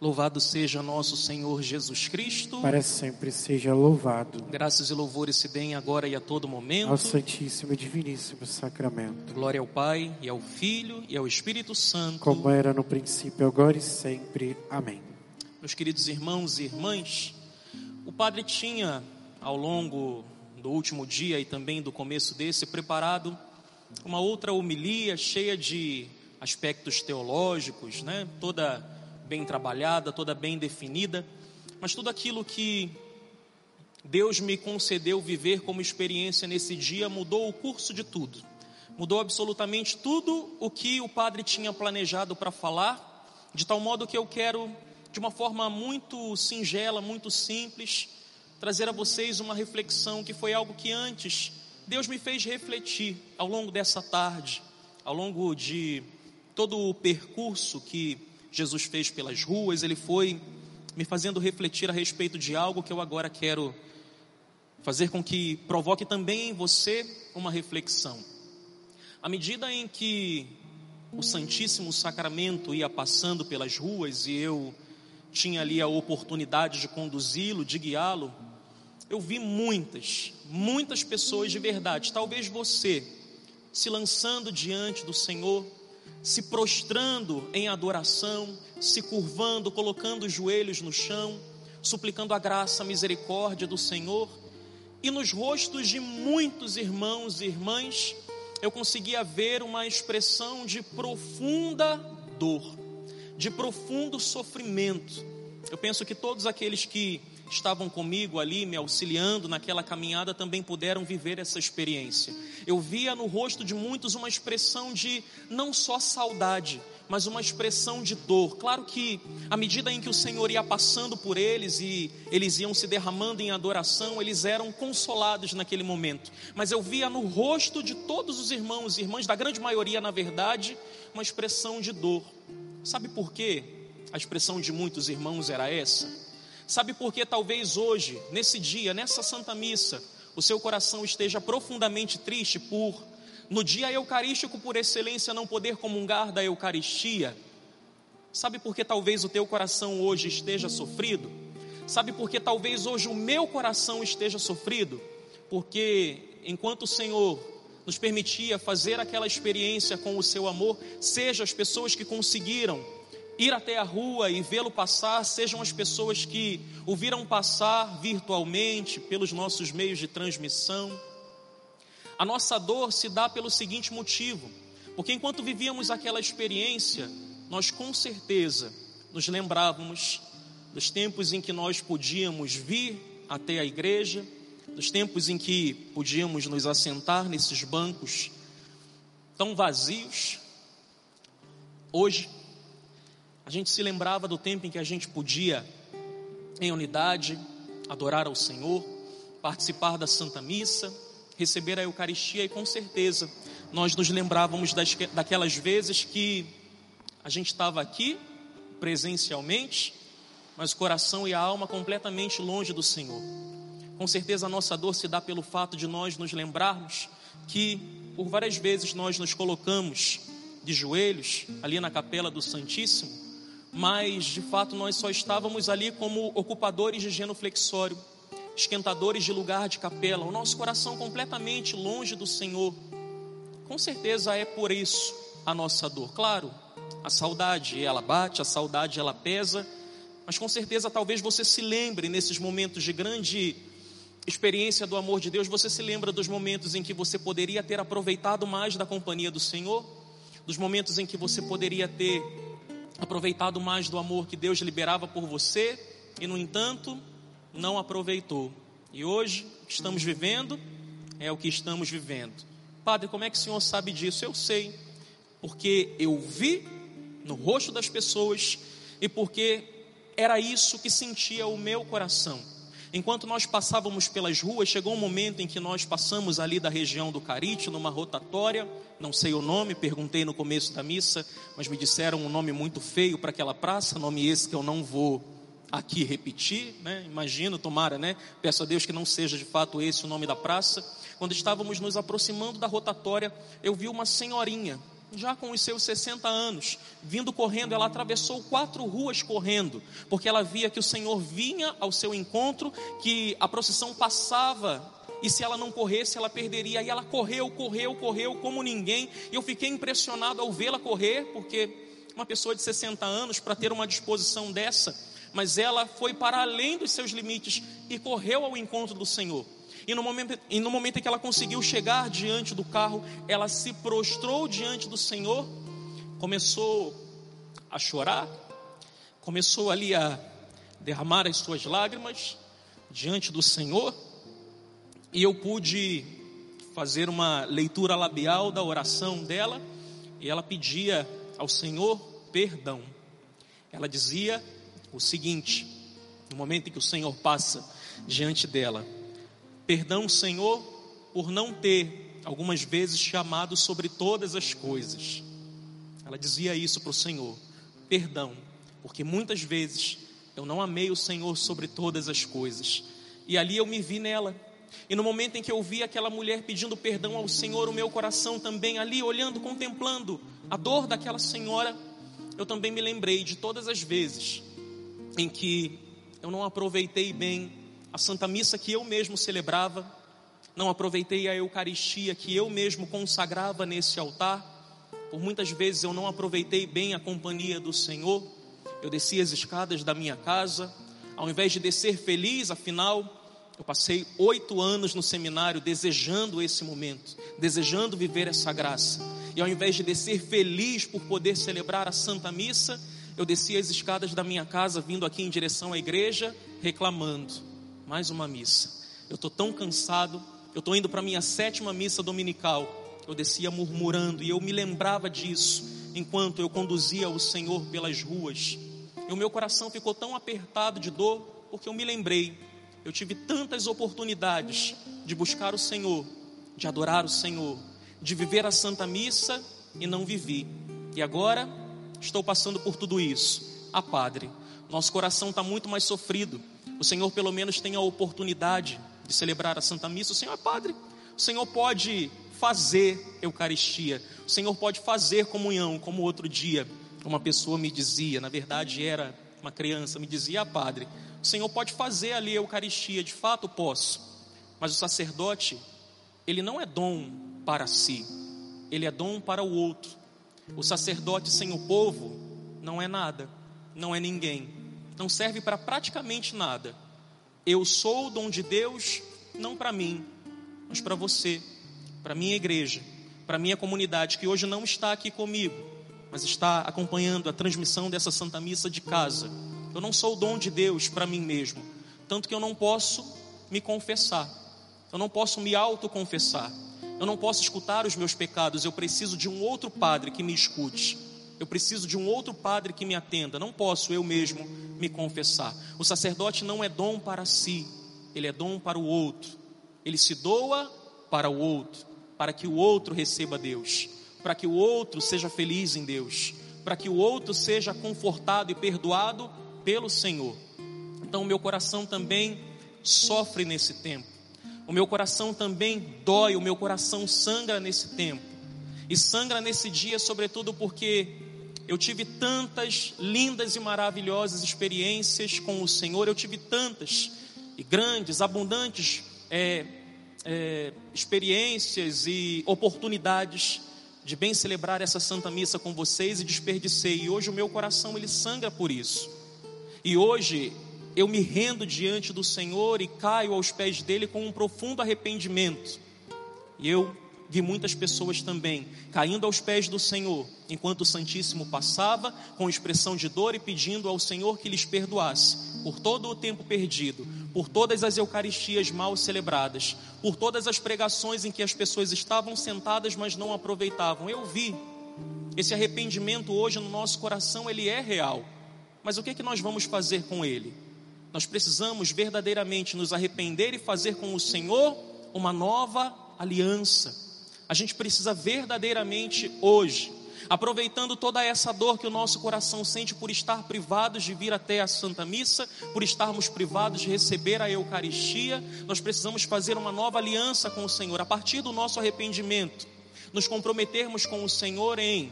Louvado seja nosso Senhor Jesus Cristo. Para sempre seja louvado. Graças e louvores se deem agora e a todo momento. Ao Santíssimo e Diviníssimo Sacramento. Glória ao Pai, e ao Filho, e ao Espírito Santo. Como era no princípio, agora e sempre. Amém. Meus queridos irmãos e irmãs, o Padre tinha, ao longo do último dia e também do começo desse, preparado uma outra homilia cheia de aspectos teológicos, né? Toda bem trabalhada, toda bem definida, mas tudo aquilo que Deus me concedeu viver como experiência nesse dia mudou o curso de tudo. Mudou absolutamente tudo o que o padre tinha planejado para falar, de tal modo que eu quero, de uma forma muito singela, muito simples, trazer a vocês uma reflexão que foi algo que antes Deus me fez refletir ao longo dessa tarde, ao longo de todo o percurso que Jesus fez pelas ruas, ele foi me fazendo refletir a respeito de algo que eu agora quero fazer com que provoque também em você uma reflexão. À medida em que o Santíssimo Sacramento ia passando pelas ruas e eu tinha ali a oportunidade de conduzi-lo, de guiá-lo, eu vi muitas, muitas pessoas de verdade, talvez você, se lançando diante do Senhor, se prostrando em adoração, se curvando, colocando os joelhos no chão, suplicando a graça, a misericórdia do Senhor. E nos rostos de muitos irmãos e irmãs, eu conseguia ver uma expressão de profunda dor, de profundo sofrimento. Eu penso que todos aqueles que estavam comigo ali, me auxiliando naquela caminhada, também puderam viver essa experiência. Eu via no rosto de muitos uma expressão de não só saudade, mas uma expressão de dor. Claro que, à medida em que o Senhor ia passando por eles e eles iam se derramando em adoração, eles eram consolados naquele momento. Mas eu via no rosto de todos os irmãos e irmãs, da grande maioria, na verdade, uma expressão de dor. Sabe por quê? A expressão de muitos irmãos era essa? Sabe por que talvez hoje, nesse dia, nessa Santa Missa, o seu coração esteja profundamente triste por, no dia eucarístico por excelência, não poder comungar da Eucaristia? Sabe por que talvez o teu coração hoje esteja sofrido? Sabe por que talvez hoje o meu coração esteja sofrido? Porque enquanto o Senhor nos permitia fazer aquela experiência com o seu amor, seja as pessoas que conseguiram ir até a rua e vê-lo passar sejam as pessoas que o viram passar virtualmente pelos nossos meios de transmissão. A nossa dor se dá pelo seguinte motivo: porque enquanto vivíamos aquela experiência, nós com certeza nos lembrávamos dos tempos em que nós podíamos vir até a igreja, dos tempos em que podíamos nos assentar nesses bancos tão vazios. Hoje, a gente se lembrava do tempo em que a gente podia, em unidade, adorar ao Senhor, participar da Santa Missa, receber a Eucaristia e com certeza nós nos lembrávamos das, daquelas vezes que a gente estava aqui presencialmente, mas o coração e a alma completamente longe do Senhor. Com certeza a nossa dor se dá pelo fato de nós nos lembrarmos que por várias vezes nós nos colocamos de joelhos ali na capela do Santíssimo mas de fato nós só estávamos ali como ocupadores de genuflexório, esquentadores de lugar de capela, o nosso coração completamente longe do Senhor. Com certeza é por isso a nossa dor. Claro, a saudade ela bate, a saudade ela pesa, mas com certeza talvez você se lembre nesses momentos de grande experiência do amor de Deus, você se lembra dos momentos em que você poderia ter aproveitado mais da companhia do Senhor, dos momentos em que você poderia ter aproveitado mais do amor que Deus liberava por você e, no entanto, não aproveitou. E hoje, o que estamos vivendo é o que estamos vivendo. Padre, como é que o senhor sabe disso? Eu sei, porque eu vi no rosto das pessoas e porque era isso que sentia o meu coração. Enquanto nós passávamos pelas ruas, chegou um momento em que nós passamos ali da região do Carite, numa rotatória, não sei o nome, perguntei no começo da missa, mas me disseram um nome muito feio para aquela praça, nome esse que eu não vou aqui repetir, né? Imagino, tomara, né? Peço a Deus que não seja de fato esse o nome da praça. Quando estávamos nos aproximando da rotatória, eu vi uma senhorinha já com os seus 60 anos, vindo correndo, ela atravessou quatro ruas correndo, porque ela via que o Senhor vinha ao seu encontro, que a procissão passava e se ela não corresse, ela perderia. E ela correu, correu, correu como ninguém. E eu fiquei impressionado ao vê-la correr, porque uma pessoa de 60 anos, para ter uma disposição dessa, mas ela foi para além dos seus limites e correu ao encontro do Senhor. E no, momento, e no momento em que ela conseguiu chegar diante do carro, ela se prostrou diante do Senhor, começou a chorar, começou ali a derramar as suas lágrimas diante do Senhor, e eu pude fazer uma leitura labial da oração dela, e ela pedia ao Senhor perdão. Ela dizia o seguinte, no momento em que o Senhor passa diante dela: Perdão, Senhor, por não ter algumas vezes chamado sobre todas as coisas. Ela dizia isso para o Senhor: Perdão, porque muitas vezes eu não amei o Senhor sobre todas as coisas. E ali eu me vi nela. E no momento em que eu vi aquela mulher pedindo perdão ao Senhor, o meu coração também ali olhando, contemplando a dor daquela senhora, eu também me lembrei de todas as vezes em que eu não aproveitei bem a Santa Missa que eu mesmo celebrava, não aproveitei a Eucaristia que eu mesmo consagrava nesse altar, por muitas vezes eu não aproveitei bem a companhia do Senhor, eu desci as escadas da minha casa, ao invés de descer feliz, afinal, eu passei oito anos no seminário desejando esse momento, desejando viver essa graça, e ao invés de descer feliz por poder celebrar a Santa Missa, eu desci as escadas da minha casa vindo aqui em direção à igreja, reclamando mais uma missa. Eu estou tão cansado, eu estou indo para a minha sétima missa dominical. Eu descia murmurando e eu me lembrava disso enquanto eu conduzia o Senhor pelas ruas. E o meu coração ficou tão apertado de dor, porque eu me lembrei. Eu tive tantas oportunidades de buscar o Senhor, de adorar o Senhor, de viver a Santa Missa e não vivi. E agora estou passando por tudo isso. Ah, Padre, nosso coração está muito mais sofrido o Senhor pelo menos tem a oportunidade de celebrar a Santa Missa. O Senhor é Padre, o Senhor pode fazer Eucaristia, o Senhor pode fazer comunhão, como outro dia uma pessoa me dizia, na verdade era uma criança, me dizia, ah, Padre, o Senhor pode fazer ali a Eucaristia, de fato posso, mas o sacerdote, ele não é dom para si, ele é dom para o outro. O sacerdote sem o povo não é nada, não é ninguém não serve para praticamente nada. Eu sou o dom de Deus, não para mim, mas para você, para minha igreja, para minha comunidade que hoje não está aqui comigo, mas está acompanhando a transmissão dessa Santa Missa de casa. Eu não sou o dom de Deus para mim mesmo, tanto que eu não posso me confessar. Eu não posso me autoconfessar. Eu não posso escutar os meus pecados, eu preciso de um outro padre que me escute. Eu preciso de um outro padre que me atenda. Não posso eu mesmo me confessar. O sacerdote não é dom para si, ele é dom para o outro. Ele se doa para o outro, para que o outro receba Deus, para que o outro seja feliz em Deus, para que o outro seja confortado e perdoado pelo Senhor. Então, o meu coração também sofre nesse tempo. O meu coração também dói, o meu coração sangra nesse tempo. E sangra nesse dia, sobretudo porque eu tive tantas lindas e maravilhosas experiências com o Senhor, eu tive tantas e grandes, abundantes é, é, experiências e oportunidades de bem celebrar essa Santa Missa com vocês e desperdicei. E hoje o meu coração ele sangra por isso. E hoje eu me rendo diante do Senhor e caio aos pés dele com um profundo arrependimento. E eu vi muitas pessoas também caindo aos pés do Senhor, enquanto o Santíssimo passava, com expressão de dor e pedindo ao Senhor que lhes perdoasse por todo o tempo perdido, por todas as Eucaristias mal celebradas, por todas as pregações em que as pessoas estavam sentadas, mas não aproveitavam. Eu vi. Esse arrependimento hoje no nosso coração, ele é real. Mas o que é que nós vamos fazer com ele? Nós precisamos verdadeiramente nos arrepender e fazer com o Senhor uma nova aliança a gente precisa verdadeiramente hoje, aproveitando toda essa dor que o nosso coração sente por estar privados de vir até a Santa Missa, por estarmos privados de receber a Eucaristia, nós precisamos fazer uma nova aliança com o Senhor a partir do nosso arrependimento, nos comprometermos com o Senhor em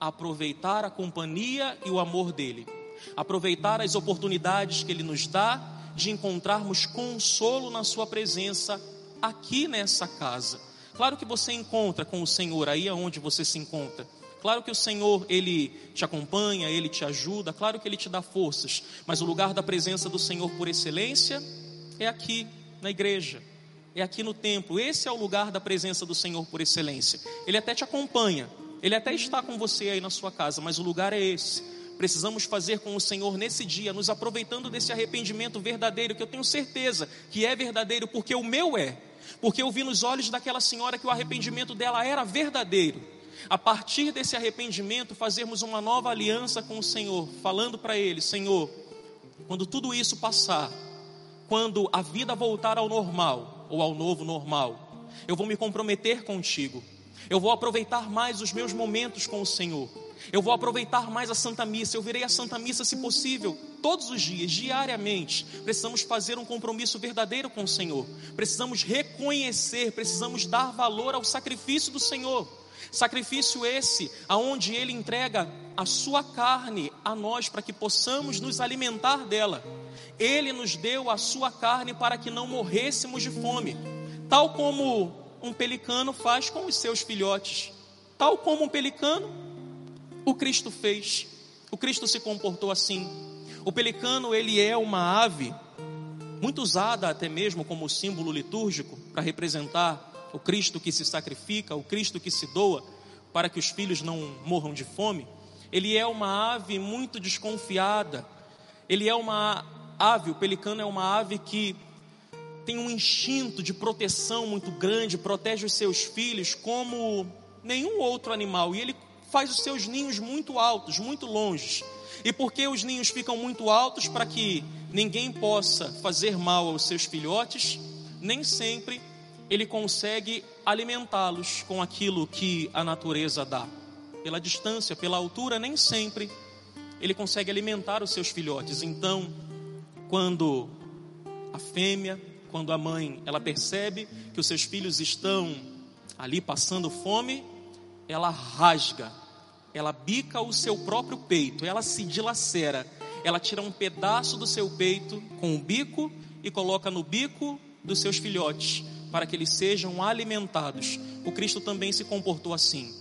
aproveitar a companhia e o amor dele, aproveitar as oportunidades que ele nos dá de encontrarmos consolo na sua presença aqui nessa casa. Claro que você encontra com o Senhor aí aonde você se encontra. Claro que o Senhor, Ele te acompanha, Ele te ajuda, claro que Ele te dá forças, mas o lugar da presença do Senhor por excelência é aqui, na igreja, é aqui no templo. Esse é o lugar da presença do Senhor por excelência. Ele até te acompanha, Ele até está com você aí na sua casa, mas o lugar é esse. Precisamos fazer com o Senhor nesse dia, nos aproveitando desse arrependimento verdadeiro, que eu tenho certeza que é verdadeiro, porque o meu é. Porque eu vi nos olhos daquela senhora que o arrependimento dela era verdadeiro. A partir desse arrependimento, fazermos uma nova aliança com o Senhor, falando para Ele: Senhor, quando tudo isso passar, quando a vida voltar ao normal, ou ao novo normal, eu vou me comprometer contigo, eu vou aproveitar mais os meus momentos com o Senhor, eu vou aproveitar mais a Santa Missa, eu virei a Santa Missa, se possível, todos os dias, diariamente. Precisamos fazer um compromisso verdadeiro com o Senhor, precisamos reconhecer, precisamos dar valor ao sacrifício do Senhor. Sacrifício esse aonde ele entrega a sua carne a nós para que possamos nos alimentar dela. Ele nos deu a sua carne para que não morrêssemos de fome, tal como um pelicano faz com os seus filhotes. Tal como um pelicano, o Cristo fez. O Cristo se comportou assim. O pelicano, ele é uma ave muito usada até mesmo como símbolo litúrgico para representar o Cristo que se sacrifica, o Cristo que se doa para que os filhos não morram de fome, ele é uma ave muito desconfiada. Ele é uma ave, o pelicano é uma ave que tem um instinto de proteção muito grande, protege os seus filhos como nenhum outro animal, e ele faz os seus ninhos muito altos, muito longe. E por que os ninhos ficam muito altos? Para que ninguém possa fazer mal aos seus filhotes, nem sempre ele consegue alimentá-los com aquilo que a natureza dá. Pela distância, pela altura, nem sempre ele consegue alimentar os seus filhotes. Então, quando a fêmea, quando a mãe, ela percebe que os seus filhos estão ali passando fome, ela rasga, ela bica o seu próprio peito, ela se dilacera, ela tira um pedaço do seu peito com o bico e coloca no bico dos seus filhotes para que eles sejam alimentados. O Cristo também se comportou assim.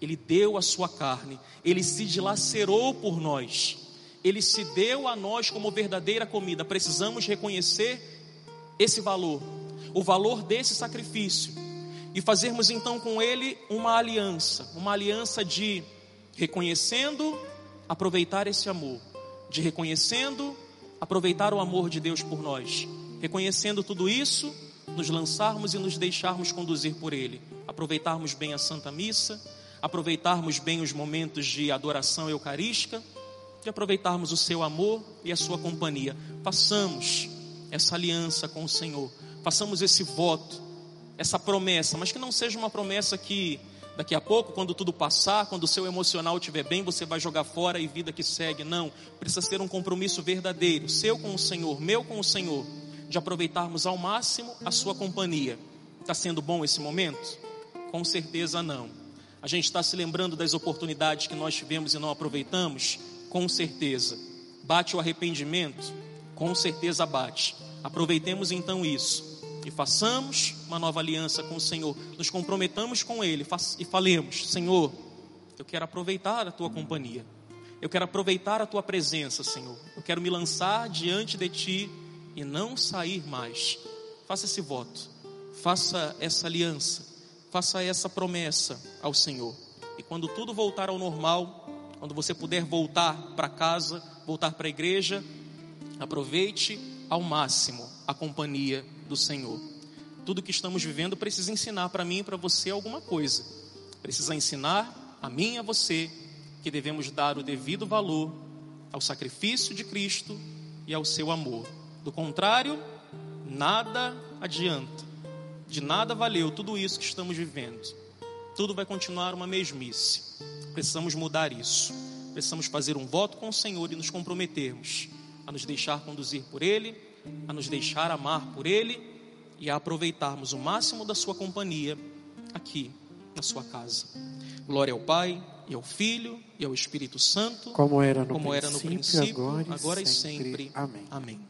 Ele deu a sua carne, ele se dilacerou por nós, ele se deu a nós como verdadeira comida. Precisamos reconhecer esse valor, o valor desse sacrifício, e fazermos então com ele uma aliança, uma aliança de reconhecendo, aproveitar esse amor, de reconhecendo, aproveitar o amor de Deus por nós, reconhecendo tudo isso nos lançarmos e nos deixarmos conduzir por Ele, aproveitarmos bem a Santa Missa, aproveitarmos bem os momentos de adoração eucarística e aproveitarmos o Seu amor e a Sua companhia. Façamos essa aliança com o Senhor, façamos esse voto, essa promessa, mas que não seja uma promessa que daqui a pouco, quando tudo passar, quando o seu emocional estiver bem, você vai jogar fora e vida que segue. Não, precisa ser um compromisso verdadeiro, seu com o Senhor, meu com o Senhor de aproveitarmos ao máximo a sua companhia. Está sendo bom esse momento? Com certeza não. A gente está se lembrando das oportunidades que nós tivemos e não aproveitamos? Com certeza. Bate o arrependimento? Com certeza bate. Aproveitemos então isso e façamos uma nova aliança com o Senhor. Nos comprometamos com Ele e falemos: Senhor, eu quero aproveitar a tua companhia. Eu quero aproveitar a tua presença, Senhor. Eu quero me lançar diante de ti e não sair mais. Faça esse voto, faça essa aliança, faça essa promessa ao Senhor. E quando tudo voltar ao normal, quando você puder voltar para casa, voltar para a igreja, aproveite ao máximo a companhia do Senhor. Tudo que estamos vivendo precisa ensinar para mim e para você alguma coisa. Precisa ensinar a mim e a você que devemos dar o devido valor ao sacrifício de Cristo e ao seu amor. Do contrário, nada adianta. De nada valeu tudo isso que estamos vivendo. Tudo vai continuar uma mesmice. Precisamos mudar isso. Precisamos fazer um voto com o Senhor e nos comprometermos a nos deixar conduzir por Ele, a nos deixar amar por Ele e a aproveitarmos o máximo da Sua companhia aqui na sua casa. Glória ao Pai, e ao Filho, e ao Espírito Santo, Como era no como era no princípio, princípio, agora e agora e sempre. sempre. Amém. Amém.